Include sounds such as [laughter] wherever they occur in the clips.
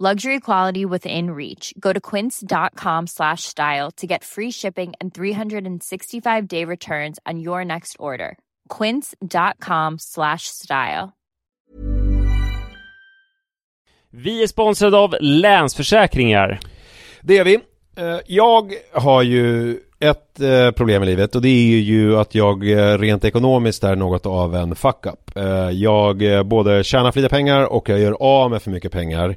Luxury quality within reach. Go to quince.com slash style to get free shipping and 365-day returns on your next order. quince.com slash style. Vi är sponsrade av Länsförsäkringar. Det är vi. Eh, Jag har ju ett eh, problem i livet och det är ju att jag eh, rent ekonomiskt är något av en fuck-up. Jag både tjänar för lite pengar och jag gör av med för mycket pengar.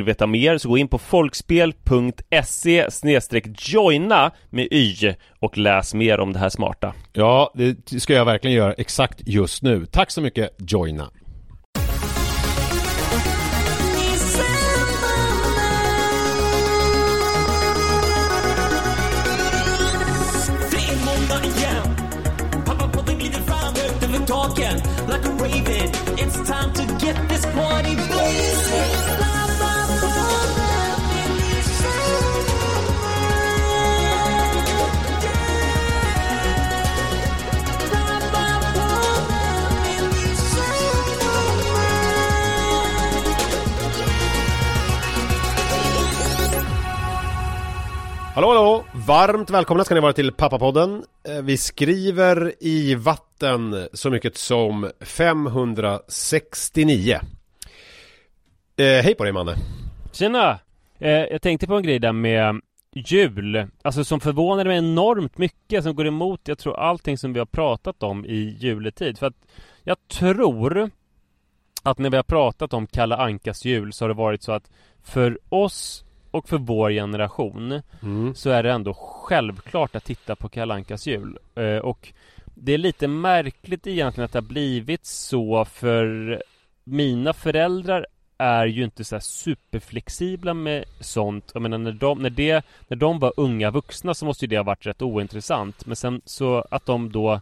vill veta mer så gå in på folkspel.se joina med y och läs mer om det här smarta. Ja, det ska jag verkligen göra exakt just nu. Tack så mycket Joina. Hallå hallå! Varmt välkomna ska ni vara till Pappapodden. Eh, vi skriver i vatten så mycket som 569. Eh, hej på dig Manne! Tjena! Eh, jag tänkte på en grej där med jul, alltså som förvånade mig enormt mycket, som går emot, jag tror allting som vi har pratat om i juletid. För att jag tror att när vi har pratat om Kalle Ankas jul så har det varit så att för oss och för vår generation Mm. så är det ändå självklart att titta på Kalle Ankas jul. Eh, och det är lite märkligt egentligen att det har blivit så för mina föräldrar är ju inte så superflexibla med sånt. Jag menar när de, när, det, när de var unga vuxna så måste ju det ha varit rätt ointressant. Men sen så att de då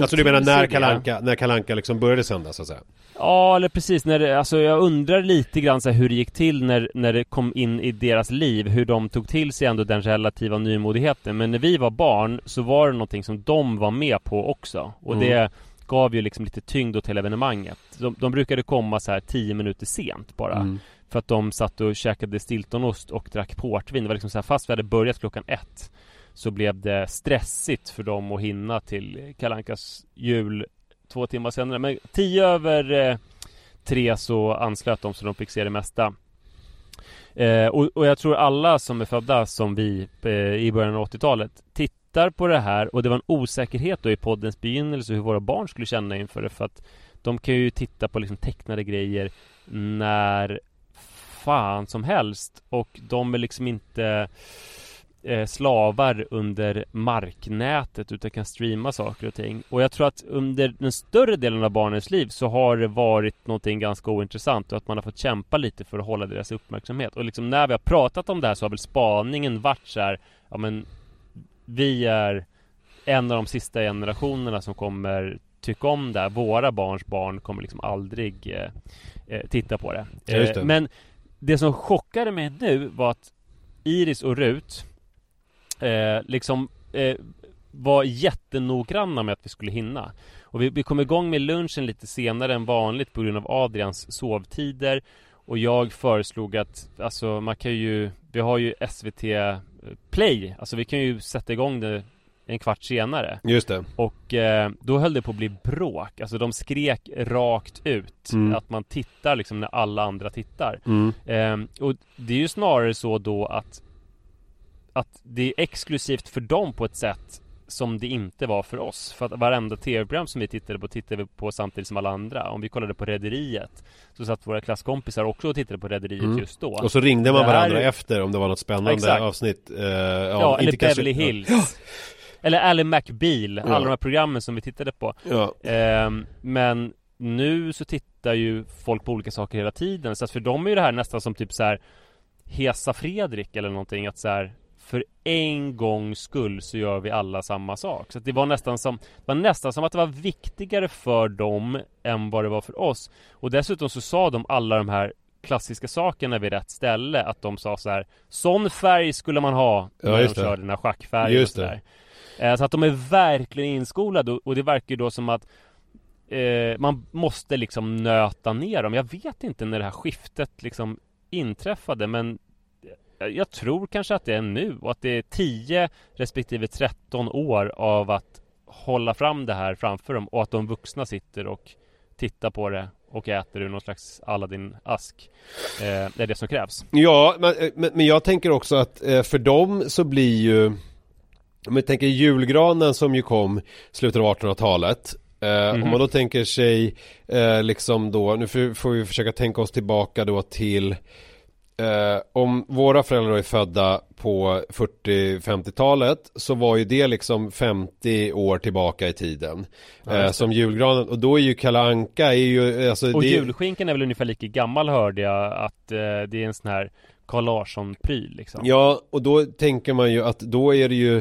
Alltså du menar när. Kalanka, när Kalanka liksom började sändas så att säga? Ja, eller precis. När det, alltså jag undrar lite grann så här hur det gick till när, när det kom in i deras liv. Hur de tog till sig ändå den relativa nymodigheten. Men när vi var barn så var det någonting som de var med på också. Och Mm. det gav ju liksom lite tyngd åt hela evenemanget. De, de brukade komma så här tio minuter sent bara. Mm. För att de satt och käkade stiltonost och drack portvin. Det var liksom så här, fast vi hade börjat klockan ett så blev det stressigt för dem att hinna till Kalankas jul två timmar senare. Men tio över eh, tre så anslöt de så de fick se det mesta. Eh, och, och jag tror alla som är födda som vi eh, i början av 80-talet tittar på det här och det var en osäkerhet då i poddens begynnelse hur våra barn skulle känna inför det för att de kan ju titta på liksom tecknade grejer när fan som helst och de är liksom inte eh, slavar under marknätet utan kan streama saker och ting. Och jag tror att under den större delen av barnens liv så har det varit någonting ganska ointressant och att man har fått kämpa lite för att hålla deras uppmärksamhet. Och liksom när vi har pratat om det här så har väl spaningen varit så här, ja men vi är en av de sista generationerna som kommer tycka om det här. Våra barns barn kommer liksom aldrig eh, eh, titta på det. Ja, det. Eh, Men det som chockade mig nu var att Iris och Rut eh, liksom eh, var jättenoggranna med att vi skulle hinna. Och vi, vi kom igång med lunchen lite senare än vanligt på grund av Adrians sovtider. Och jag föreslog att, alltså man kan ju, vi har ju SVT Play, alltså vi kan ju sätta igång det en kvart senare. Just det. Och eh, då höll det på att bli bråk. Alltså de skrek rakt ut Mm. att man tittar liksom när alla andra tittar. Mm. Ehm, och det är ju snarare så då att Att det är exklusivt för dem på ett sätt Som det inte var för oss För att varenda tv-program som vi tittade på tittade vi på samtidigt som alla andra Om vi kollade på Rederiet Så satt våra klasskompisar också och tittade på Rederiet Mm. just då Och så ringde man Det här- varandra efter om det var något spännande Exakt. avsnitt. Eh, ja, Ja, eller kanske- Beverly Hills Eller Ally McBeal Ja. Alla de här programmen som vi tittade på Ja. Ehm, men nu så tittar ju folk på olika saker hela tiden Så att för dem är ju det här nästan som typ så här Hesa Fredrik eller någonting att så här För en gångs skull så gör vi alla samma sak. Så det var nästan som Det var nästan som att det var viktigare för dem Än vad det var för oss. Och dessutom så sa de alla de här Klassiska sakerna vid rätt ställe. Att de sa så här Sån färg skulle man ha Ja, När just de körde den här schackfärgen Just och så där. Eh, Så att de är verkligen inskolade och- och det verkar ju då som att eh, man måste liksom nöta ner dem. Jag vet inte när det här skiftet liksom inträffade men jag- jag tror kanske att det är nu och att det är 10 respektive 13 år av att hålla fram det här framför dem och att de vuxna sitter och tittar på det och äter ur någon slags Aladdin-ask. Eh, det är det som krävs. Ja, men, men, men jag tänker också att eh, för dem så blir ju Om vi tänker julgranen som ju kom slutet av 1800-talet eh, Mhm. Om man då tänker sig eh, liksom då, nu får, får vi försöka tänka oss tillbaka då till eh, Om våra föräldrar är födda på 40-50-talet så var ju det liksom 50 år tillbaka i tiden Ja, eh. Som julgranen, och då är ju Kalle Anka är ju, alltså Och det, julskinkan är väl ungefär lika gammal hörde jag att eh, det är en sån här Carl Larsson-pryl liksom. Ja, och då tänker man ju att då är det ju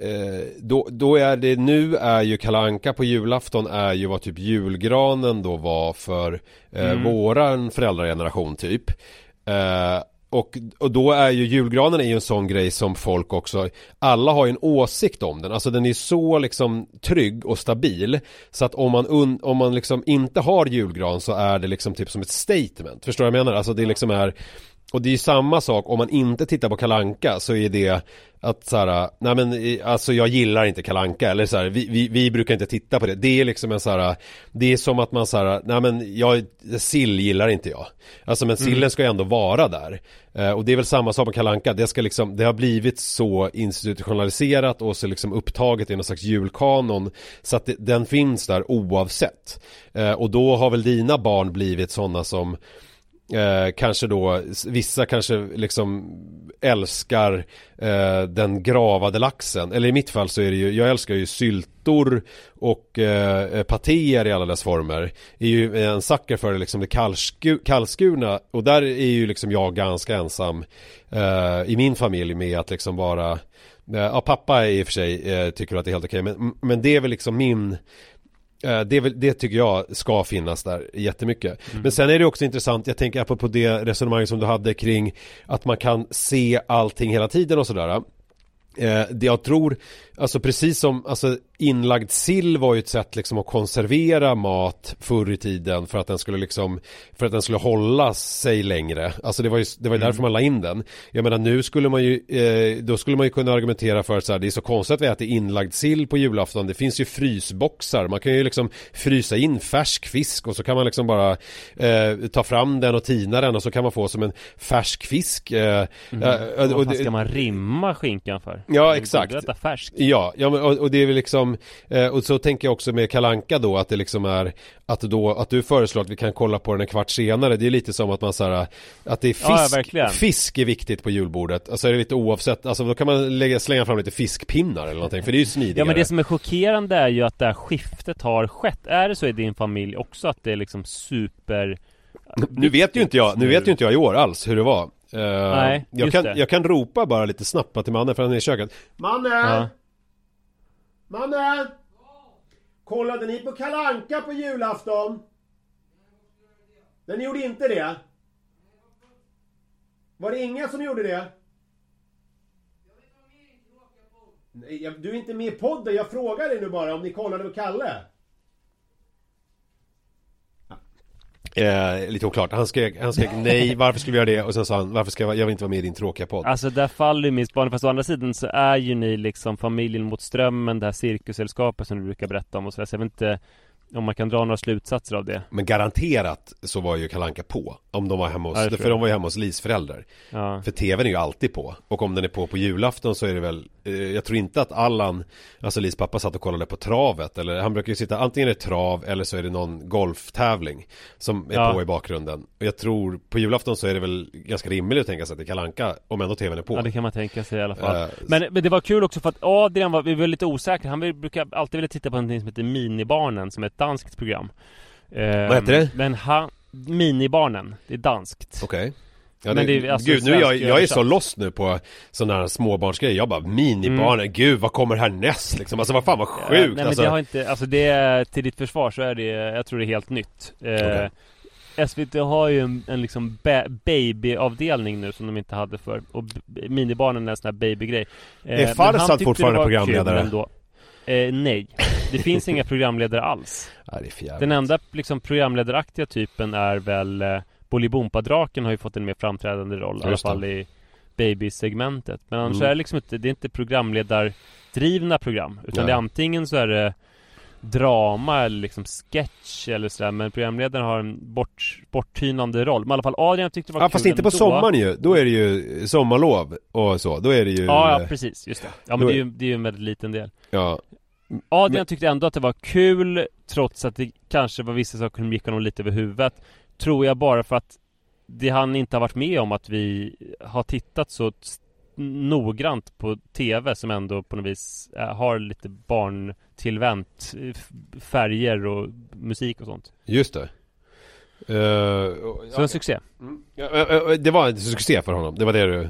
eh, då, då är det, nu är ju Kalanka på julafton är ju vad typ julgranen då var för eh, Mm. våran föräldrageneration typ. Eh, och, och då är ju julgranen är ju en sån grej som folk också Alla har ju en åsikt om den, alltså den är så liksom trygg och stabil Så att om man, un, om man liksom inte har julgran så är det liksom typ som ett statement Förstår du vad jag menar? Alltså det liksom är och det är ju samma sak om man inte tittar på Kalanka så är det att så här, nej men alltså jag gillar inte Kalanka eller så här, vi, vi, vi brukar inte titta på det. Det är liksom en så här, det är som att man så här, nej men jag, sill gillar inte jag. Alltså men sillen ska ju ändå vara där. Eh, och det är väl samma sak med Kalanka. det ska liksom, det har blivit så institutionaliserat och så liksom upptaget i någon slags julkanon. Så att det, den finns där oavsett. Eh, och då har väl dina barn blivit sådana som Eh, kanske då, vissa kanske liksom älskar eh, den gravade laxen. Eller i mitt fall så är det ju, jag älskar ju syltor och eh, patéer i alla dess former. Är ju en sucker för det liksom det kallsku, kallskurna och där är ju liksom jag ganska ensam eh, i min familj med att liksom vara eh, Ja pappa i och för sig eh, tycker att det är helt okej men, men det är väl liksom min det, är väl, det tycker jag ska finnas där jättemycket. Men sen är det också intressant, jag tänker på det resonemang som du hade kring att man kan se allting hela tiden och sådär. Eh, det jag tror, alltså precis som, alltså inlagd sill var ju ett sätt liksom att konservera mat förr i tiden för att den skulle liksom, för att den skulle hålla sig längre. Alltså det var ju, det var ju därför man la in den. Jag menar nu skulle man ju, eh, då skulle man ju kunna argumentera för så här, det är så konstigt att vi äter inlagd sill på julafton. Det finns ju frysboxar, man kan ju liksom frysa in färsk fisk och så kan man liksom bara eh, ta fram den och tina den och så kan man få som en färsk fisk. Eh, eh, Vad och fan det- ska man rimma skinkan för? Ja, exakt. färskt. Ja, ja men, och, och det är väl liksom eh, Och så tänker jag också med Kalanka då att det liksom är Att då, att du föreslår att vi kan kolla på den en kvart senare Det är lite som att man så här, Att det är Ja, fisk, verkligen. fisk är viktigt på julbordet Alltså är det lite oavsett Alltså då kan man lägga, slänga fram lite fiskpinnar eller någonting För det är ju smidigare Ja men det som är chockerande är ju att det här skiftet har skett. Är det så i din familj också att det är liksom super... Nu vet ju inte jag, nu vet ju inte jag i år alls hur det var Eh, Nej, jag, kan, det. jag kan ropa bara lite snabbt till mannen för han är i köket Mannen! Ja. Mannen! Kollade ni på Kalanka på julafton? Men ni gjorde inte det? Var det ingen som gjorde det? Nej, du är inte med i podden, jag frågar dig nu bara om ni kollade på Kalle? Eh, lite oklart, han skrek, han skrek nej, varför skulle vi göra det? Och sen sa han, varför ska jag, jag vill inte vara med i din tråkiga podd Alltså där faller ju min spaning, fast å andra sidan så är ju ni liksom familjen mot strömmen, det här cirkussällskapet som du brukar berätta om och så, där. så jag vet inte om man kan dra några slutsatser av det. Men garanterat så var ju Kalanka på Om de var hemma hos, Ja, för de var ju hemma hos Lis föräldrar Ja. För tvn är ju alltid på Och om den är på på julafton så är det väl Jag tror inte att Allan Alltså Lis pappa satt och kollade på travet Eller han brukar ju sitta Antingen är det trav eller så är det någon golftävling Som är Ja. på i bakgrunden Och jag tror På julafton så är det väl Ganska rimligt att tänka sig att det är Kalanka Om ändå tvn är på Ja det kan man tänka sig i alla fall. Eh, men, men det var kul också för att Adrian var, vi var lite osäkra. Han brukar alltid vilja titta på någonting som heter Minibarnen som är ett danskt program. Ehm, Vad heter det? Men han, Minibarnen, det är danskt. Okej Ja, Men det, det alltså gud, nu jag, jag är så lost nu på sådana här småbarnsgrejer Jag bara minibarnen, gud vad kommer härnäst liksom? Alltså vad fan vad Eh, sjukt Nej men alltså. det har inte, alltså det är, till ditt försvar så är det, jag tror det är helt nytt. Eh, Okej. SVT har ju en, en liksom ba- babyavdelning nu som de inte hade för Och minibarnen är en sån här babygrej. Eh, Är Farsad tyckte fortfarande programledare? ändå. Eh, nej, det finns inga programledare alls. [laughs] Ja. Den enda liksom programledaraktiga typen är väl eh, Bolibompa-draken har ju fått en mer framträdande roll i alla fall i babysegmentet. Men annars Mm. är det liksom inte, det är inte programledardrivna program. Utan Nej. det är antingen så är det drama eller liksom sketch eller sådär. Men programledaren har en bort, borttynande roll. Men i alla fall Adrian tyckte det var Ja kul fast inte på ändå. sommaren ju, då är det ju sommarlov och så, då är det ju Ja, ja precis, just det. Ja men Då det är- är ju, det är en väldigt liten del. ja. Adrian Men- tyckte ändå att det var kul Trots att det kanske var vissa saker som gick honom lite över huvudet Tror jag bara för att Det han inte har varit med om att vi har tittat så noggrant på TV som ändå på något vis eh, har lite barntillvänt eh, färger och musik och sånt. Just det och- Så en succé. ja, Det var en succé för honom, det var det du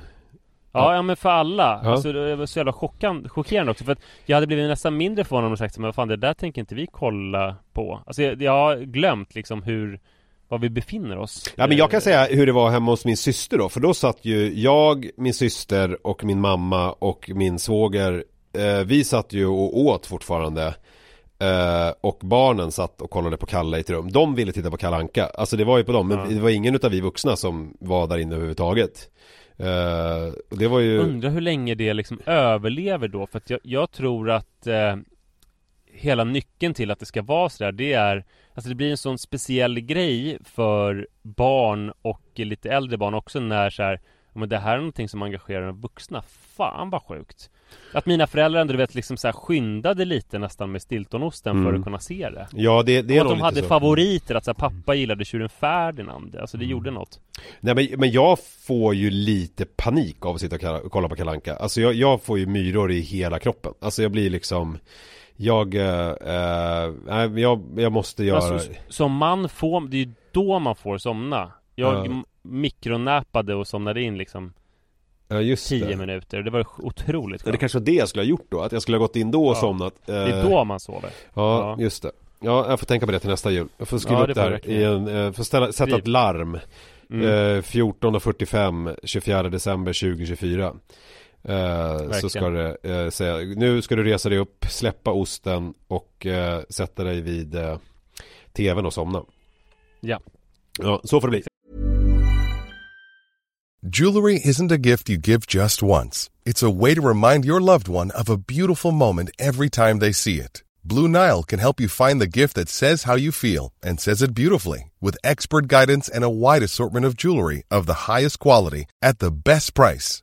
Ja, ja men för alla. Ja. Alltså det var så jävla chockan, chockerande också för att jag hade blivit nästan mindre förvånad om de sagt men vad fan det där tänker inte vi kolla på. Alltså jag, jag har glömt liksom hur var vi befinner oss. Ja men jag Eh, kan säga hur det var hemma hos min syster då, för då satt ju jag, min syster och min mamma och min svåger eh, Vi satt ju och åt fortfarande eh, och barnen satt och kollade på Kalle i ett rum. De ville titta på Kalle Anka. Alltså det var ju på dem, men Ja. det var ingen utav vi vuxna som var där inne överhuvudtaget. Eh, det var ju... Undrar hur länge det liksom överlever då, för att jag, jag tror att eh, hela nyckeln till att det ska vara sådär, det är Alltså det blir en sån speciell grej för barn och lite äldre barn också när så här, ja, men det här är någonting som engagerar de vuxna. Fan vad sjukt! Att mina föräldrar ändå du vet liksom så här skyndade lite nästan med Stiltonosten för Mm. att kunna se det. Ja, det, det är och att de hade så. favoriter, att så här, pappa gillade tjuren Ferdinand. Alltså Mm. det gjorde något. Nej men, men jag får ju lite panik av att sitta och kolla på Kalanka. Alltså jag, jag får ju myror i hela kroppen. Alltså jag blir liksom Jag, eh, eh, jag, jag måste göra Alltså, som man får, det är ju då man får somna. Jag Ja. m- mikronäpade och somnade in liksom Ja just 10 det. minuter. Det var otroligt Ja, Det skönt. kanske var det jag skulle ha gjort då, att jag skulle ha gått in då och Ja. somnat Det är Eh, då man sover. Ja, Ja. just det Ja, jag får tänka på det till nästa jul Jag får skriva Ja, upp det här i en, eh, får ställa, sätta Skriv. ett larm Mm. eh, 14.45 24 december 2024 eh, Så ska det eh, säga Nu ska du resa dig upp, släppa osten och eh, sätta dig vid eh, TVn och somna Ja. Ja, så får det bli Jewelry isn't a gift you give just once. It's a way to remind your loved one of a beautiful moment every time they see it. Blue Nile can help you find the gift that says how you feel and says it beautifully with expert guidance and a wide assortment of jewelry of the highest quality at the best price.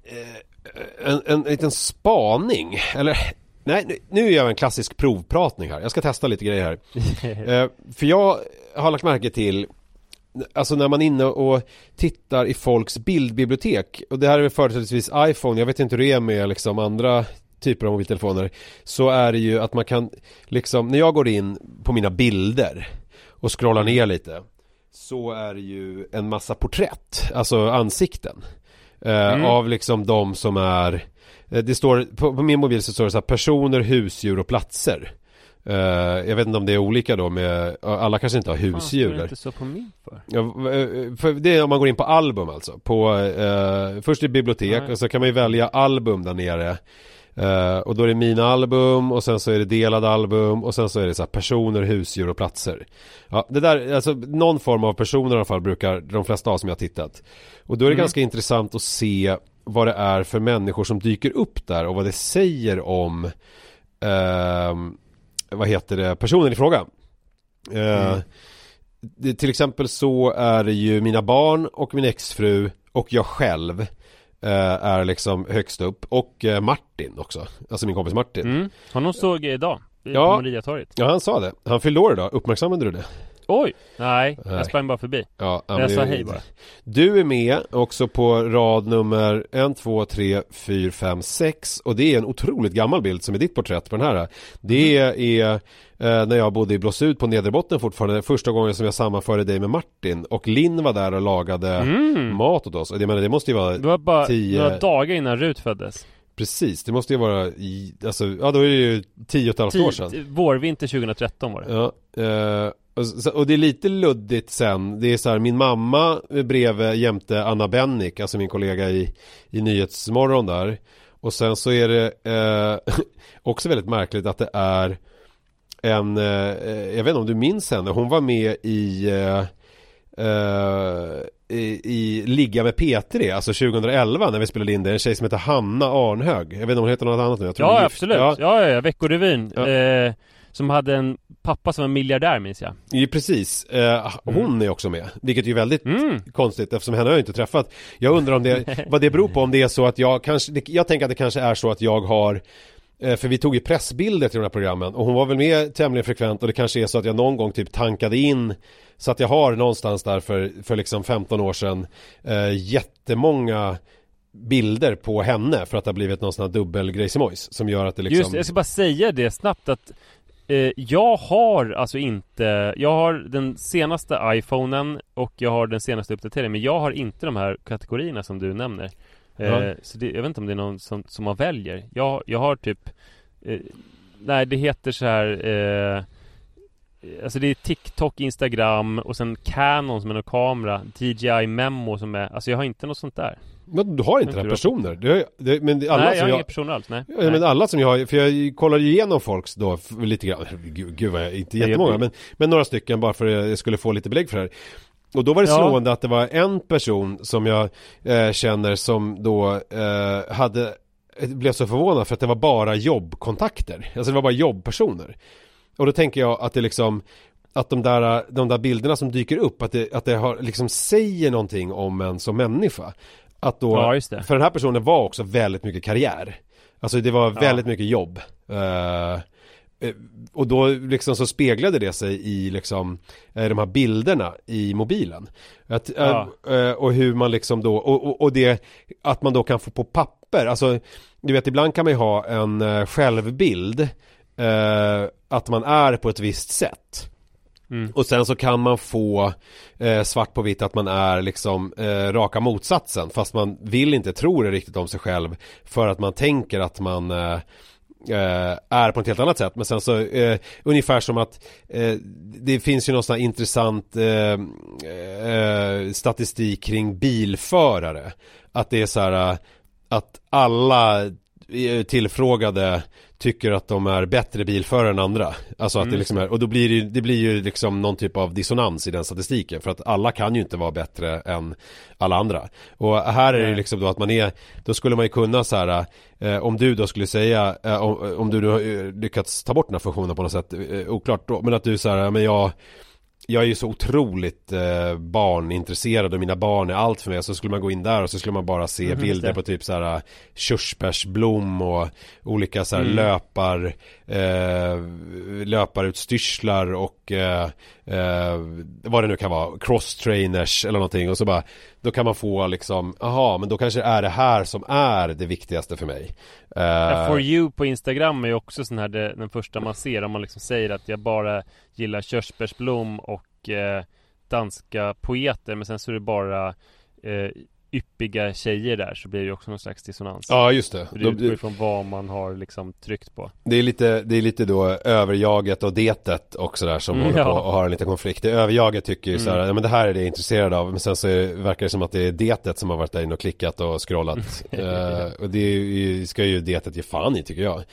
en, en liten spaning, eller nej, nu- gör jag en klassisk provpratning här. Jag ska testa lite grejer här. [laughs] Eh, För jag har lagt märke till Alltså när man är inne och tittar i folks bildbibliotek Och det här är väl företrädesvis iPhone, jag vet inte hur det är med liksom andra typer av mobiltelefoner Så är det ju att man kan liksom, när jag går in på mina bilder och scrollar ner lite Så är det ju en massa porträtt, alltså ansikten eh, Av liksom de som är eh, Det står, på, på min mobil så står det så här personer, husdjur och platser Eh, Jag vet inte om det är olika då med, alla kanske inte har husdjur där. inte så på min för? Ja, för det är om man går in på album alltså. På, eh, först i bibliotek Nej. och så kan man ju välja album där nere. Eh, och då är det mina album och sen så är det delade album och sen så är det så personer, husdjur och platser. Ja, det där, alltså någon form av personer i alla fall brukar de flesta ha som jag har tittat. Och då är det Mm. ganska intressant att se vad det är för människor som dyker upp där och vad det säger om ehm, vad heter det, personen i fråga. Eh, Mm. det, till exempel så är det ju mina barn och min exfru och jag själv är liksom högst upp och eh, Martin också, alltså min kompis Martin. Mm. Honom såg jag idag. i- Ja. Mariatorget. Ja han sa det, han fyllde år idag, uppmärksammade du det? Oj! Nej, Nej. jag sprang bara förbi. Ja, ja, Jag men sa det- hej bara. Du är med också på rad nummer 1, 2, 3, 4, 5, 6 och det är en otroligt gammal bild som är ditt porträtt på den här. Det är eh, när jag bodde i Blåsut på Nederbotten fortfarande, första gången som jag sammanförde dig med Martin och Linn var där och lagade mat åt oss. Och jag menar det måste ju vara Det var bara Tio- några dagar innan Rut föddes. Precis, det måste ju vara i, alltså, ja då är det ju tio och ett halvt år sedan. Vårvinter 2013 var det. Ja, eh, och, det är lite luddigt sen. Det är så här, min mamma bredvid jämte Anna Bennick, alltså min kollega i, i Nyhetsmorgon där. Och sen så är det eh, [laughs] också väldigt märkligt att det är en, eh, jag vet inte om du minns henne, hon var med i eh, eh, i, i Ligga med P3, alltså 2011 när vi spelade in det, en tjej som heter Hanna Arnhög Jag vet inte om hon heter något annat nu, jag tror Ja absolut, Ja, ja, ja, ja. Veckorevyn Ja. Som hade en pappa som var miljardär minns jag Ja, precis. Eh, hon är också med, vilket är ju väldigt Mm. konstigt eftersom henne har jag inte träffat. Jag undrar om det, [laughs] vad det beror på, om det är så att jag kanske, jag tänker att det kanske är så att jag har eh, för vi tog ju pressbilder till de här programmen och hon var väl med tämligen frekvent och det kanske är så att jag någon gång typ tankade in så att jag har någonstans där för, för liksom 15 år sedan eh, jättemånga bilder på henne för att det har blivit någon sån här dubbelgrejsimojs som gör att det liksom Just jag ska bara säga det snabbt att Jag har alltså inte Jag har den senaste iPhonen och jag har den senaste uppdateringen Men jag har inte de här kategorierna som du nämner. Eh, Ja. Så det, jag vet inte om det är någon som, som man väljer. Jag, jag har typ eh, Nej det heter så här eh, Alltså det är TikTok, Instagram och sen Canon som är en kamera DJI Memo som är Alltså jag har inte något sånt där Men du har inte det du. personer, har, det, men det- alla Nej jag har jag, inga personer alls, nej, Ja, men alla som jag har, för jag kollar igenom folks då lite grann, [laughs] gud, gud vad jag, inte jättemånga men, men några stycken bara för att jag skulle få lite belägg för det här. Och då var det Ja. slående att det var en person som jag eh, känner som då eh, hade blev så förvånad för att det var bara jobbkontakter, alltså det var bara jobbpersoner. Och då tänker jag att det liksom att de där, de där bilderna som dyker upp, att det, att det har, liksom säger någonting om en som människa. Att då, Ja, för den här personen var också väldigt mycket karriär. Alltså det var väldigt mycket jobb. Eh, och då liksom så speglade det sig i liksom eh, de här bilderna i mobilen. Att, Ja. och hur man liksom då, och, och, och det, att man då kan få på papper, alltså du vet ibland kan man ju ha en självbild eh, att man är på ett visst sätt. Mm. Och sen så kan man få eh, svart på vitt att man är liksom eh, raka motsatsen. Fast man vill inte tro det riktigt om sig själv för att man tänker att man eh, eh är på ett helt annat sätt. Men sen så eh, ungefär som att eh, det finns ju någon sån här intressant eh, eh, statistik kring bilförare. Att det är så här eh, att alla eh, tillfrågade tycker att de är bättre bilförare än andra. Alltså att det liksom är, och då blir det, ju- det blir ju liksom någon typ av dissonans i den statistiken för att alla kan ju inte vara bättre än alla andra. Och här är det ju liksom då att man är, då skulle man ju kunna så här, eh, om du då skulle säga, eh, om, om du nu har eh, lyckats ta bort den här funktionen på något sätt, eh, oklart då, men att du så här, men jag jag är ju så otroligt eh, barnintresserad och mina barn är allt för mig så skulle man gå in där och så skulle man bara se bilder det. på typ så här körsbärsblom och olika så här Mm. löpar eh, löparutstyrslar och eh, eh, vad det nu kan vara cross-trainers eller någonting. Och så bara då kan man få liksom aha men då kanske det är det här som är det viktigaste för mig. Eh, For you på Instagram är ju också sån här det, den första man ser om man liksom säger att jag bara gillar körsbärsblom och eh, danska poeter men sen så är det bara eh, yppiga tjejer där så blir det också någon slags dissonans. Ja just det, För det utgår ifrån vad man har liksom tryckt på. Det är lite, det är lite då överjaget och detet också där som Mm, håller på ja. och har en liten konflikt. Det överjaget tycker ju så här, Mm. ja men det här är det jag intresserad av. Men sen så är, det- verkar det som att det är detet som har varit där inne och klickat och scrollat. [laughs] Eh, och det är ju, ska ju detet ge fan i tycker jag.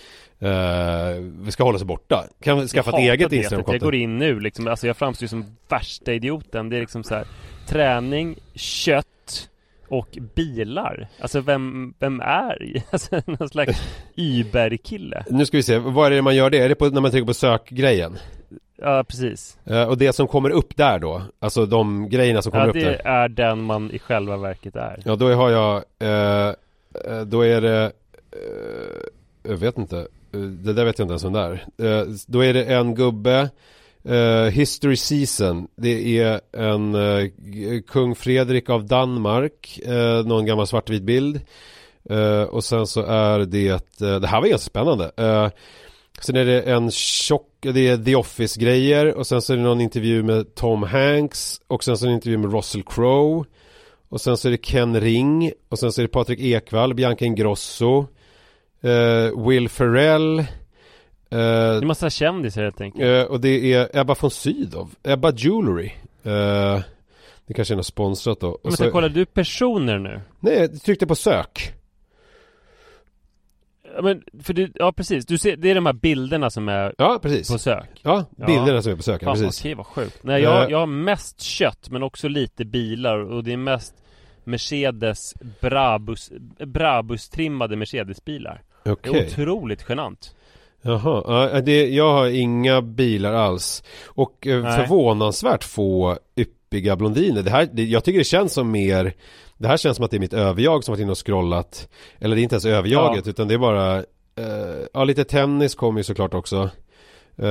Eh, vi ska hålla sig borta. Kan vi skaffa ett eget. Instagramkonto? Jag går in nu liksom, alltså jag framstår ju som värsta idioten. Det är liksom så här träning, kött och bilar. Alltså vem, vem är [laughs] alltså, någon slags Uber-kille? Nu ska vi se, vad är det man gör det? Är det på, när man trycker på sökgrejen? Ja, precis. Eh, och det som kommer upp där då? Alltså de grejerna som kommer Ja, upp där? det är den man i själva verket är. Ja, då har jag, eh, eh, då är det, eh, jag vet inte, Eh, det där vet jag inte ens vem det är. Eh, då är det en gubbe, Uh, History Season, det är en uh, kung Fredrik av Danmark, Uh, någon gammal svartvit bild. Och sen så är det, det här var ganska spännande. Sen är det en tjock, det är The Office-grejer och sen så är det någon intervju med Tom Hanks och sen så är det en intervju med Russell Crowe och sen så är det Ken Ring och sen så är det Patrik Ekwall, Bianca Ingrosso Will Ferrell det eh, är en massa kändisar helt enkelt. eh, och det är Ebba von Sydow, Ebba Jewelry eh, Det kanske är något sponsrat då och Men så, kollar du personer nu? Nej, jag tryckte på sök Ja, men för du, ja precis. Du ser, det är de här bilderna som är Ja, precis på sök. Ja, Ja. bilderna som är på sök, ja, Fan precis okej, vad sjukt. Nej, jag, jag har mest kött men också lite bilar och det är mest Mercedes Brabus, Brabus-trimmade Mercedes-bilar. Det Okej är otroligt genant. Jaha, ja, det, jag har inga bilar alls. Och eh, Nej. förvånansvärt få yppiga blondiner. Det här, det, jag tycker det känns som mer Det här känns som att det är mitt överjag som varit inne och scrollat Eller det är inte ens överjaget Ja. utan det är bara eh, Ja lite tennis kommer ju såklart också Eh,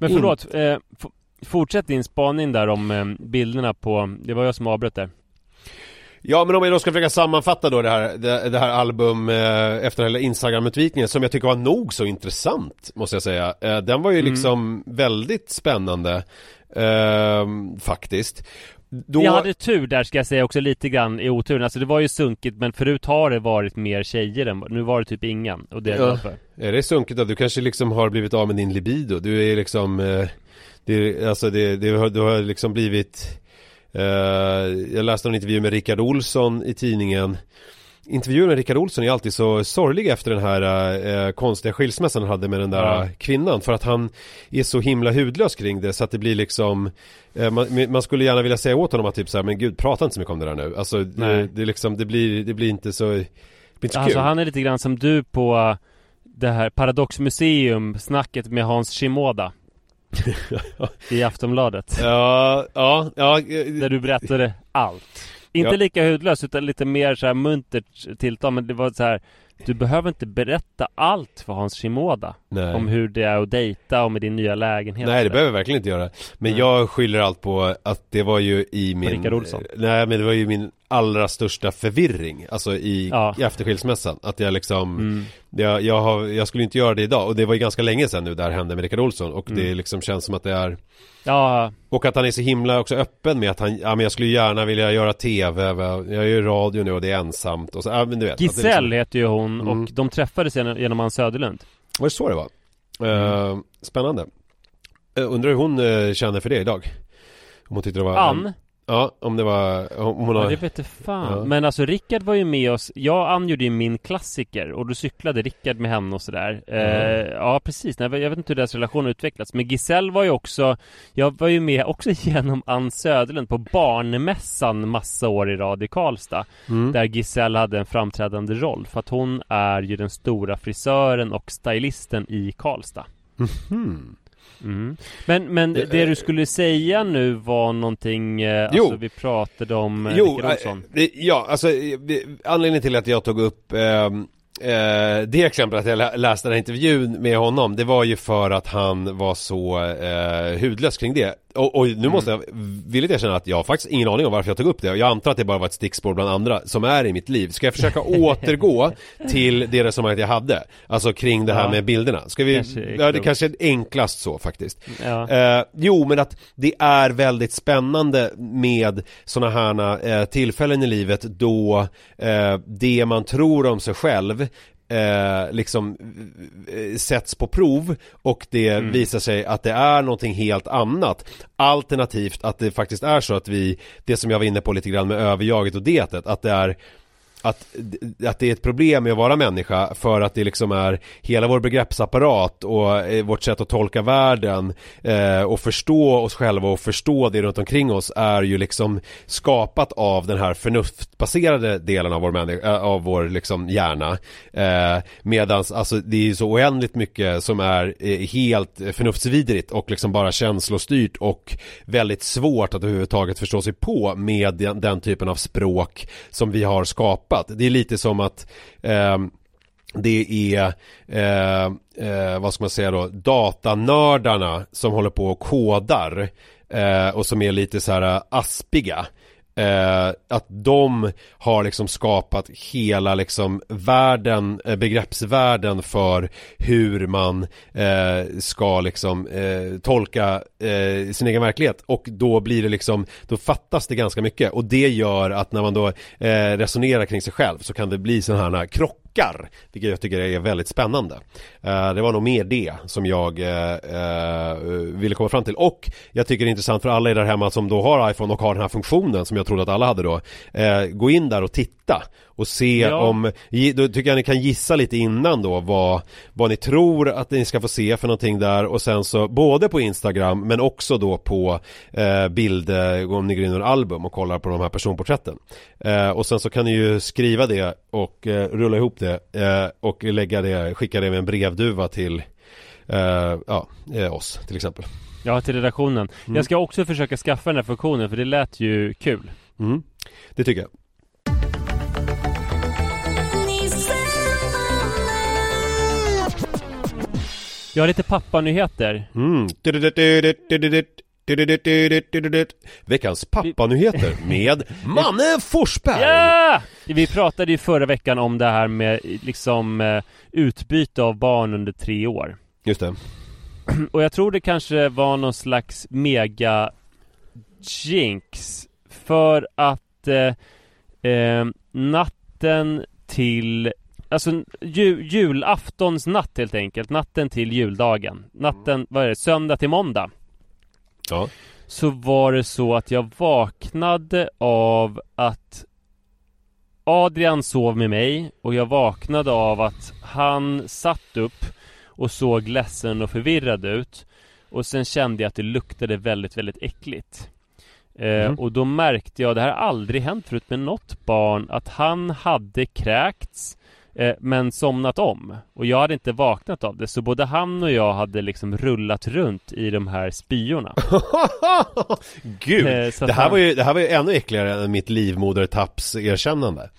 Men in- förlåt, eh, f- fortsätt din spaning där om eh, bilderna på, det var jag som avbröt där. Ja men om jag då ska försöka sammanfatta då det här, det, det här album eh, efter hela Instagram-utvikningen som jag tycker var nog så intressant måste jag säga. Eh, den var ju Mm. liksom väldigt spännande eh, faktiskt. Då... Jag hade tur där ska jag säga också lite grann i oturen. Alltså det var ju sunkigt men förut har det varit mer tjejer än nu var det typ ingen. Och det är Ja. Är det sunkigt då? Du kanske liksom har blivit av med din libido? Du är liksom eh, det, Alltså det, det, du har liksom blivit Jag läste en intervju med Rickard Olsson i tidningen Intervjuer med Rickard Olsson är alltid så sorgliga efter den här eh, konstiga skilsmässan han hade med den där Ja. kvinnan För att han är så himla hudlös kring det så att det blir liksom eh, man, man skulle gärna vilja säga åt honom att typ så här, men gud prata inte så mycket om det där nu Alltså det, det, liksom, det blir, det blir inte så blir inte så Alltså kul han är lite grann som du på eh, det här Paradoxmuseum snacket med Hans Shimoda. [laughs] I Aftonbladet. Ja, ja, ja Där du berättade allt. Inte Ja. lika hudlöst utan lite mer så här muntert tilltal men det var så här Du behöver inte berätta allt för Hans Shimoda Nej. Om hur det är att dejta och med din nya lägenhet Nej det behöver jag verkligen inte göra Men Nej. jag skyller allt på att det var ju i min Rickard Olsson. Nej men det var ju min allra största förvirring Alltså i, Ja. i efter skilsmässan Att jag liksom Mm. jag, jag, har, jag skulle inte göra det idag Och det var ju ganska länge sedan nu det här hände med Rickard Olsson Och det Mm. liksom känns som att det är Ja, Och att han är så himla också öppen med att han Ja men jag skulle gärna vilja göra TV? Jag gör radio nu och det är ensamt och så, ja men du vet det Giselle liksom, heter ju hon Mm. och de träffades genom, Ann Söderlund Var det så det var? Mm. Eh, spännande uh, Undrar hur hon eh, känner för det idag? Om hon tyckte det var Ann? Ja, om det var, om hon har... Ja, det vet jag fan. Ja. Men alltså Rickard var ju med oss Jag och Ann gjorde ju min klassiker och då cyklade Rickard med henne och sådär eh, Ja precis, Nej, jag vet inte hur deras relation utvecklats Men Giselle var ju också Jag var ju med också [laughs] genom Ann Söderlund på Barnmässan massa år i rad i Karlstad Mm. Där Giselle hade en framträdande roll För att hon är ju den stora frisören och stylisten i Karlstad Hmm. Mm. Men, men Det- det du skulle säga nu var någonting, eh, Jo. alltså vi pratade om eh, Jo, eh, ja, alltså anledningen till att jag tog upp ehm, eh, det exemplet att jag lä- läste den här intervjun med honom Det var ju för att han var så eh, hudlös kring det och, och nu måste jag villigt erkänna att jag har faktiskt ingen aning om varför jag tog upp det Jag antar att det bara var ett stickspår bland andra som är i mitt liv Ska jag försöka [laughs] återgå till det resonemanget jag hade? Alltså kring det här Ja. med bilderna Ska vi, Kanske ja det kanske är enklast så faktiskt Ja. Eh, jo, men att det är väldigt spännande med sådana här eh, tillfällen i livet då eh, det man tror om sig själv eh, liksom eh, sätts på prov och det Mm. visar sig att det är någonting helt annat Alternativt att det faktiskt är så att vi, det som jag var inne på lite grann med överjaget och detet, att det är att, att det är ett problem med att vara människa för att det liksom är hela vår begreppsapparat och eh, vårt sätt att tolka världen eh, och förstå oss själva och förstå det runt omkring oss är ju liksom skapat av den här förnuftbaserade delen av vår, människa, eh, av vår liksom hjärna eh, medans alltså det är ju så oändligt mycket som är eh, helt förnuftsvidrigt och liksom bara känslostyrt och väldigt svårt att överhuvudtaget förstå sig på med den, den typen av språk som vi har skapat. Det är lite som att eh, det är, eh, eh, vad ska man säga då, datanördarna som håller på och kodar eh, och som är lite så här eh, aspiga. Eh, att de har liksom skapat hela liksom världen, eh, begreppsvärlden för hur man eh, ska liksom eh, tolka eh, sin egen verklighet. Och då blir det liksom, då fattas det ganska mycket. Och det gör att när man då eh, resonerar kring sig själv så kan det bli sådana här krockar vilket jag tycker är väldigt spännande. Eh, det var nog mer det som jag eh, eh, ville komma fram till. Och jag tycker det är intressant för alla er där hemma som då har iPhone och har den här funktionen som jag trodde att alla hade då. Gå in där och titta och se Ja. om, då tycker jag ni kan gissa lite innan då vad, vad ni tror att ni ska få se för någonting där och sen så både på Instagram men också då på eh, bild, eh, om ni går in i album och kollar på de här personporträtten. Eh, och sen så kan ni ju skriva det och eh, rulla ihop det eh, och lägga det, skicka det med en brevduva till eh, ja, oss till exempel. Ja, till redaktionen. Mm. Jag ska också försöka skaffa den här funktionen för det lät ju kul. Mm. Det tycker jag. Jag har lite pappanyheter. Mm. Veckans pappanyheter med Manne Forsberg! Ja! Vi pratade ju förra veckan om det här med liksom eh, utbyte av barn under tre år. Just det. [clears throat] Och jag tror det kanske var någon slags mega jinx För att eh, eh, natten till Alltså ju, julaftons natt helt enkelt Natten till juldagen Natten, vad är det? Söndag till måndag Ja. Så var det så att jag vaknade av att Adrian sov med mig och jag vaknade av att han satt upp och såg ledsen och förvirrad ut. Och sen kände jag att det luktade väldigt, väldigt äckligt. Eh, Mm. Och då märkte jag, det här har aldrig hänt förut med något barn, att han hade kräkts eh, men somnat om. Och jag hade inte vaknat av det. Så både han och jag hade liksom rullat runt i de här spyorna. [laughs] Gud! Eh, Det här, han- var ju, det här var ju ännu äckligare än mitt livmodertappserkännande.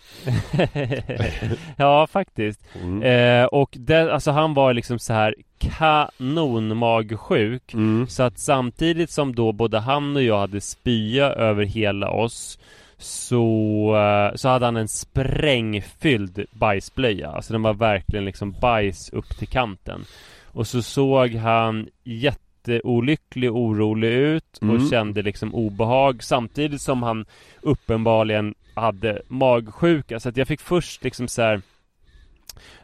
[laughs] ja, faktiskt. Mm. Eh, och det, alltså han var liksom så här kanonmagsjuk. Mm. Så att samtidigt som då både han och jag hade spya över hela oss så, eh, så hade han en sprängfylld bajsblöja. Alltså den var verkligen liksom bajs upp till kanten. Och så såg han jätteolycklig och orolig ut och Mm. kände liksom obehag samtidigt som han uppenbarligen hade magsjuka. Så att jag fick först liksom så här.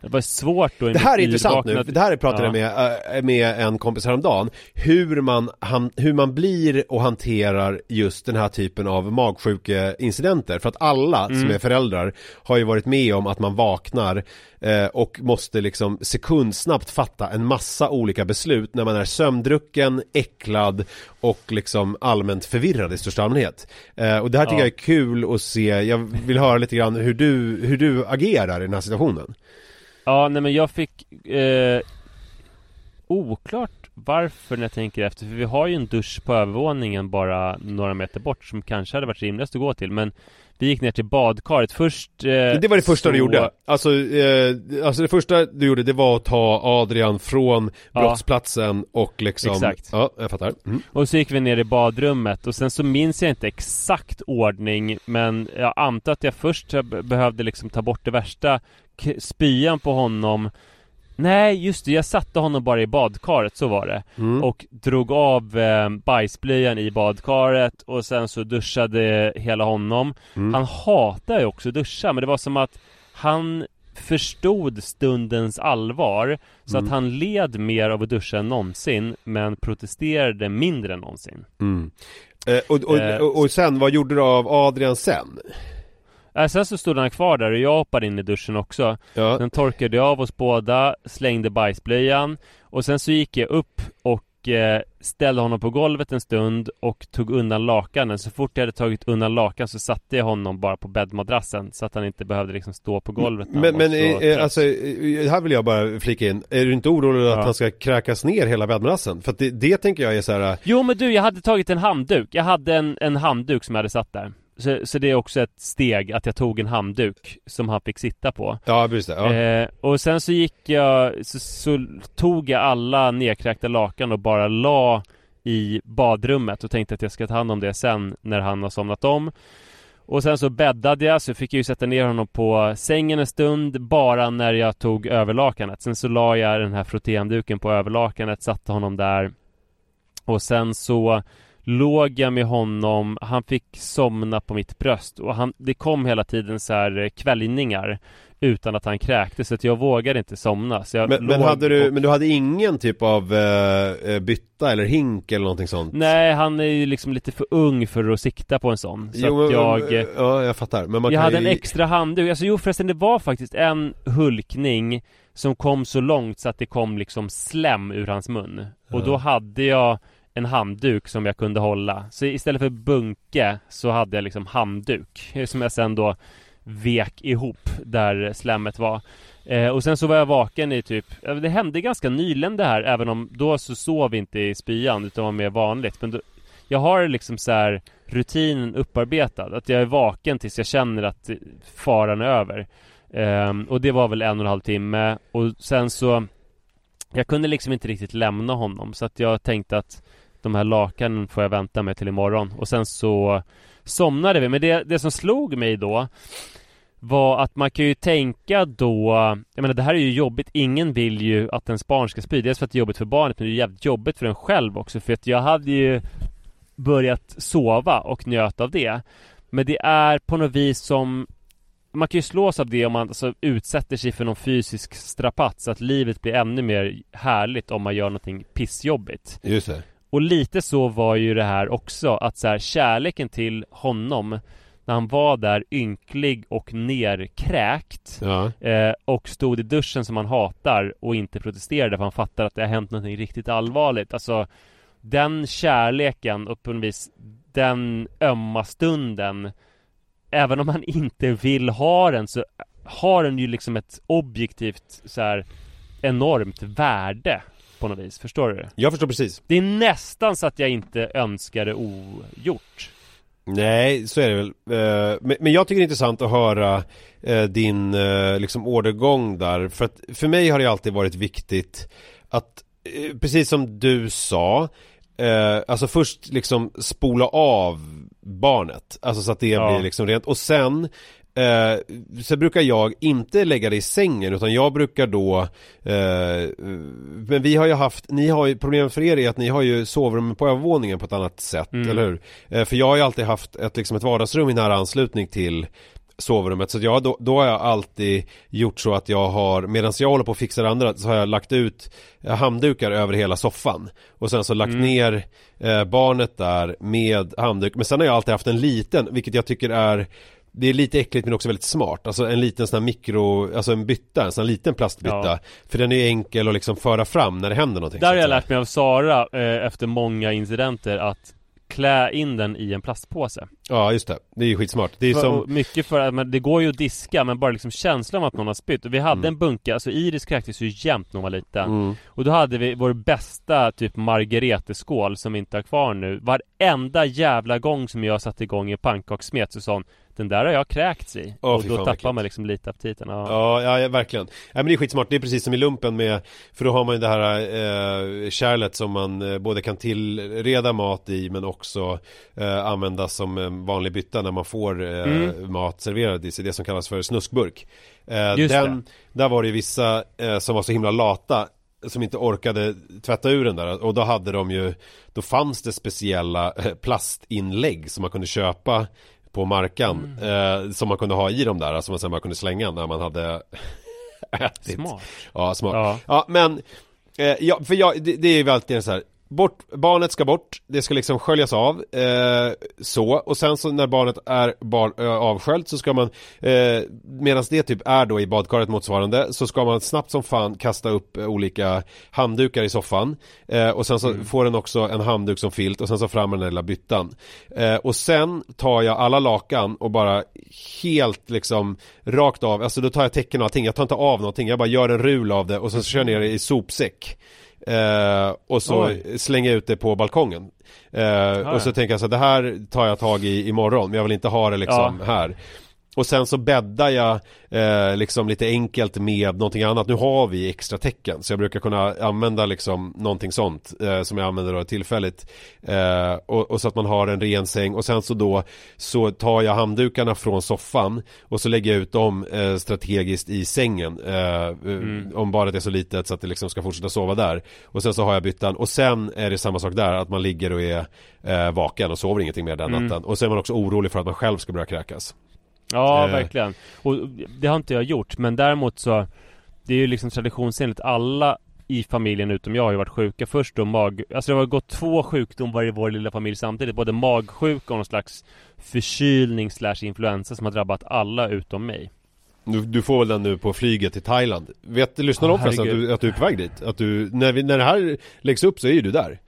Det var svårt då Det här är intressant nu, det här pratade Ja. jag med, äh, med en kompis häromdagen Hur man, han, hur man blir och hanterar just den här typen av magsjukeincidenter För att alla som Mm. är föräldrar har ju varit med om att man vaknar eh, och måste liksom sekundsnabbt fatta en massa olika beslut när man är sömndrucken, äcklad och liksom allmänt förvirrad i största allmänhet eh, Och det här tycker Ja. jag är kul att se, jag vill höra lite grann hur du, hur du agerar i den här situationen Ja, nej men jag fick eh, Oklart varför när jag tänker efter För vi har ju en dusch på övervåningen bara några meter bort Som kanske hade varit rimligast att gå till Men vi gick ner till badkaret först eh, Det var det första du så- gjorde? Alltså, eh, alltså det första du gjorde det var att ta Adrian från Ja. brottsplatsen och liksom Exakt. Ja, jag fattar mm. Och så gick vi ner i badrummet och sen så minns jag inte exakt ordning Men jag antar att jag först be- behövde liksom ta bort det värsta Spyan på honom Nej just det, jag satte honom bara i badkaret, så var det Mm. Och drog av eh, bajsblöjan i badkaret och sen så duschade hela honom Mm. Han hatar ju också duscha men det var som att Han förstod stundens allvar Så Mm. att han led mer av att duscha än någonsin Men protesterade mindre än någonsin Mm. Eh, och, och, Eh, och, och sen, vad gjorde du av Adrian sen? Äh, Sen så stod han kvar där och jag hoppade in i duschen också Ja, Sen torkade jag av oss båda, slängde bajsblöjan Och sen så gick jag upp och eh, ställde honom på golvet en stund och tog undan lakanen Så fort jag hade tagit undan lakan så satte jag honom bara på bäddmadrassen Så att han inte behövde liksom stå på golvet men, men så eh, trött. alltså, eh, här vill jag bara flika in Är du inte orolig att Ja. han ska kräkas ner hela bäddmadrassen? För att det, det tänker jag är så här. eh, Jo men du, jag hade tagit en handduk Jag hade en, en handduk som jag hade satt där så, så det är också ett steg att jag tog en handduk som han fick sitta på Ja, precis ja. Eh, och sen så gick jag, så, så tog jag alla nedkräkta lakan och bara la i badrummet och tänkte att jag ska ta hand om det sen när han har somnat om. Och sen så bäddade jag, så fick jag ju sätta ner honom på sängen en stund bara när jag tog överlakanet. Sen så la jag den här frottéhandduken på överlakanet, satte honom där. Och sen så låg jag med honom, han fick somna på mitt bröst och han, det kom hela tiden så här eh, kväljningar utan att han kräktes så att jag vågade inte somna så jag Men, men, hade du, och- men du hade ingen typ av eh, eh, bytta eller hink eller någonting sånt? Nej, han är ju liksom lite för ung för att sikta på en sån Så Jo, men- jag eh, Ja, jag fattar. Men man Jag kan hade ju... en extra handduk, alltså jo förresten det var faktiskt en hulkning Som kom så långt så att det kom liksom slem ur hans mun Och då hade jag en handduk som jag kunde hålla Så istället för bunke så hade jag liksom handduk eh, Som jag sen då vek ihop där slemmet var Eh, och sen så var jag vaken i typ, det hände ganska nyligen det här även om då så sov vi inte i spyan utan var mer vanligt. Men då, jag har liksom så här rutinen upparbetad, att jag är vaken tills jag känner att faran är över. Eh, och det var väl en och en halv timme och sen så Jag kunde liksom inte riktigt lämna honom så att jag tänkte att de här lakanen får jag vänta med till imorgon. Och sen så Somnade vi, men det, det som slog mig då var att man kan ju tänka då Jag menar det här är ju jobbigt. Ingen vill ju att ens barn ska spy. Dels för att det är jobbigt för barnet men det är jävligt jobbigt för en själv också. För att jag hade ju Börjat sova och njöt av det. Men det är på något vis som man kan ju slås av det om man alltså, utsätter sig för någon fysisk strapats, att livet blir ännu mer härligt om man gör någonting pissjobbigt. Just det. Och lite så var ju det här också, att så här, kärleken till honom när han var där ynklig och nerkräkt Ja. eh, och stod i duschen som han hatar och inte protesterade för han fattar att det har hänt någonting riktigt allvarligt. Alltså den kärleken och på något vis den ömma stunden Även om man inte vill ha den så har den ju liksom ett objektivt så här enormt värde på något vis, förstår du? Jag förstår precis. Det är nästan så att jag inte önskar det ogjort. Nej, så är det väl. Eh, Men, jag tycker det är intressant att höra eh, din eh, liksom ordergång där. För att för mig har det alltid varit viktigt att, precis som du sa, alltså först liksom spola av barnet. Alltså så att det Ja. blir liksom rent. Och sen Eh, så brukar jag inte lägga det i sängen utan jag brukar då eh, Men vi har ju haft, ni har ju, problemet för er är att ni har ju sovrum på övervåningen på ett annat sätt, Mm. eller hur? Eh, för jag har ju alltid haft ett, liksom ett vardagsrum i nära anslutning till sovrummet så jag, då, då har jag alltid gjort så att jag har, medan jag håller på att fixa det andra så har jag lagt ut eh, handdukar över hela soffan och sen så lagt Mm. ner eh, barnet där med handduk men sen har jag alltid haft en liten, vilket jag tycker är det är lite äckligt men också väldigt smart, alltså en liten sån här mikro, alltså en bytta, en sån här liten plastbytta Ja. För den är enkel att liksom föra fram när det händer någonting Där har jag lärt mig av Sara eh, efter många incidenter att klä in den i en plastpåse. Ja just det, det är ju skitsmart Det är ju För, som, mycket för att men det går ju att diska men bara liksom känslan av att någon har spytt. Och vi hade en bunke, alltså Iris kräktes ju jämt när hon var liten. mm, Och då hade vi vår bästa typ margareteskål som vi inte har kvar nu. Varenda jävla gång som jag satte igång en pannkakssmet så sa hon Den där har jag kräkts i. Åh, och då tappar äckligt. man liksom lite aptiten. Ja. Ja, ja, verkligen. Ja, men det är skitsmart, det är precis som i lumpen med För då har man ju det här eh, kärlet som man eh, både kan tillreda mat i men också eh, använda som en vanlig bytta när man får eh, Mm. mat serverad i sig, det som kallas för snuskburk. Eh, Just den, Där var det ju vissa eh, som var så himla lata som inte orkade tvätta ur den där och då hade de ju Då fanns det speciella eh, plastinlägg som man kunde köpa på markan Mm. eh, Som man kunde ha i dem där, som man sen bara kunde slänga när man hade [laughs] ätit Smart. Ja, smart Ja, Ja. men eh, ja, för jag, det, det är ju alltid så här Bort, barnet ska bort, det ska liksom sköljas av eh, Så, och sen så när barnet är barn, ö, avsköljt så ska man eh, Medan det typ är då i badkaret motsvarande Så ska man snabbt som fan kasta upp eh, olika handdukar i soffan. Eh, Och sen så får den också en handduk som filt och sen så fram med den där lilla byttan. Eh, Och sen tar jag alla lakan och bara helt liksom Rakt av, alltså då tar jag tecken och allting. Jag tar inte av någonting, jag bara gör en rul av det och sen så kör jag ner det i sopsäck Eh, och så Oj. jag ut det på balkongen eh, ja. Och så tänker jag så här, det här tar jag tag i imorgon Men jag vill inte ha det liksom här Och sen så bäddar jag eh, liksom lite enkelt med någonting annat. Nu har vi extra tecken Så jag brukar kunna använda liksom någonting sånt eh, Som jag använder då tillfälligt. Eh, och, och så att man har en ren säng. Och sen så då Så tar jag handdukarna från soffan Och så lägger jag ut dem eh, strategiskt i sängen. Eh, Om badet är så litet så att det liksom ska fortsätta sova där. Och sen så har jag byttan. Och sen är det samma sak där Att man ligger och är eh, vaken och sover ingenting mer den natten. Och sen är man också orolig för att man själv ska börja kräkas Ja, Eh. verkligen. Och det har inte jag gjort, men däremot så Det är ju liksom traditionsenligt alla i familjen utom jag har ju varit sjuka först då mag... Alltså det har gått två sjukdomar i vår lilla familj samtidigt Både magsjuka och någon slags förkylning slash influensa som har drabbat alla utom mig Du, du får väl den nu på flyget till Thailand Vet, lyssnar de förresten att du, att du är på väg dit? Att du, när, vi, när det här läggs upp så är ju du där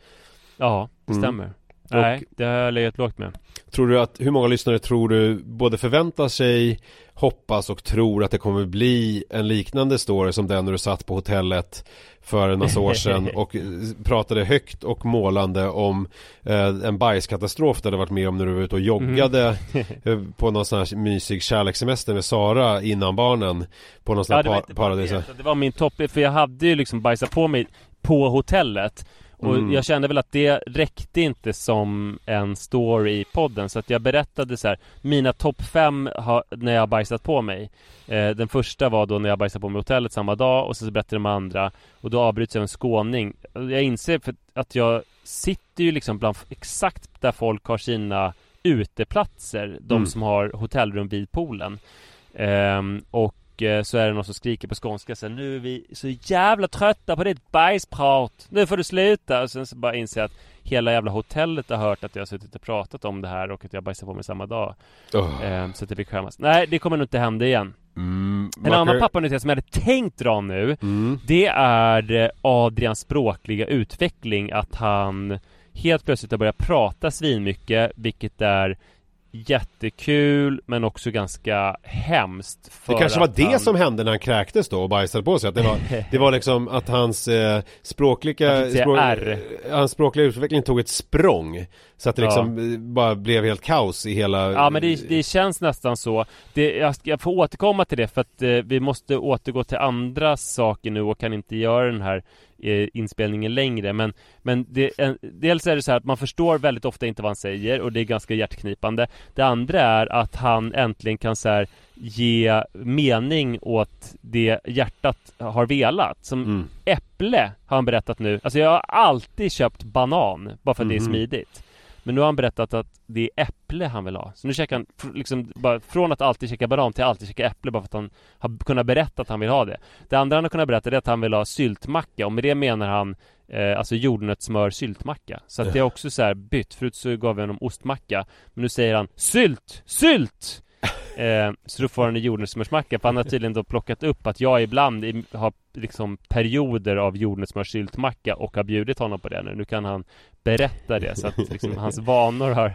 Ja, det Mm. stämmer Nej, det har jag legat lågt med. Tror du att, hur många lyssnare tror du både förväntar sig, hoppas och tror att det kommer bli en liknande story som den när du satt på hotellet för en massa år sedan [laughs] och eh, pratade högt och målande om eh, en bajskatastrof du hade varit med om när du var ute och joggade [laughs] eh, på någon sån här mysig kärlekssemester med Sara innan barnen på någon sån här det var par- paradis. det var min topp, för jag hade ju liksom bajsat på mig på hotellet och Mm. jag kände väl att det räckte inte som en story i podden så att jag berättade så här Mina topp fem ha, när jag bajsat på mig eh, Den första var då när jag bajsade på mig hotellet samma dag och sen så berättade de andra Och då avbryts jag av en skåning Jag inser för att jag sitter ju liksom bland exakt där folk har sina uteplatser De Mm. som har hotellrum vid poolen Ehm, och eh, så är det någon som skriker på skånska här, Nu är vi så jävla trötta på ditt bajsprat. Nu får du sluta. Och sen så bara inser jag att Hela jävla hotellet har hört att jag har suttit och pratat om det här och att jag bajsar på mig samma dag. Oh. Så att jag fick skämmas Nej, det kommer nog inte hända igen. Mm, En man annan pappanyhet som jag hade tänkt dra nu Mm. Det är eh, Adrians språkliga utveckling. Att han helt plötsligt har börjat prata svinmycket Vilket är jättekul men också ganska hemskt för Det kanske var det han... som hände när han kräktes då och bajsade på sig. Att det, var, [laughs] det var liksom att hans eh, språkliga, språk, hans språkliga utveckling tog ett språng. Så att det liksom eh, bara blev helt kaos i hela... Ja men det, det känns nästan så. Det, jag, jag får återkomma till det för att eh, vi måste återgå till andra saker nu och kan inte göra den här eh, inspelningen längre. Men, men det, en, dels är det så här att man förstår väldigt ofta inte vad han säger och det är ganska hjärtknipande. Det andra är att han äntligen kan så här, ge mening åt det hjärtat har velat. Som Mm. äpple har han berättat nu. Alltså jag har alltid köpt banan bara för att det är Mhm. smidigt Men nu har han berättat att det är äpple han vill ha Så nu käkar han liksom bara från att alltid käka banan till att alltid käka äpple bara för att han har kunnat berätta att han vill ha det Det andra han har kunnat berätta är att han vill ha syltmacka och med det menar han eh, Alltså jordnötssmör syltmacka Så att det är också så här bytt Förut så gav jag honom ostmacka Men nu säger han sylt! Sylt! [laughs] Eh, så då får han en jordnötssmörsmacka för han har tydligen då plockat upp att jag ibland i- har liksom perioder av jordnötssmörsyltmacka och har bjudit honom på det nu. Nu kan han berätta det så att liksom, [laughs] hans vanor har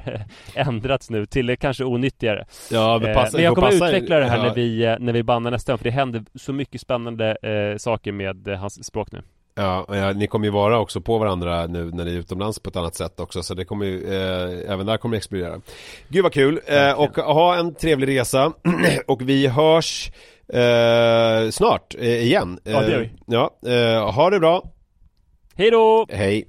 ändrats nu till det kanske onyttigare. Ja, men, Eh, passa, men jag kommer passa- utveckla det här ja. när vi, eh, när vi bandar nästa gång för det händer så mycket spännande eh, saker med eh, hans språk nu. Ja, ja, ni kommer ju vara också på varandra nu när ni är utomlands på ett annat sätt också så det kommer ju, eh, även där kommer det explodera. Gud vad kul, eh, och ha en trevlig resa [clears throat] och vi hörs eh, snart eh, igen. Ja, det gör Eh, Ja, eh, ha det bra, Hej då! hej.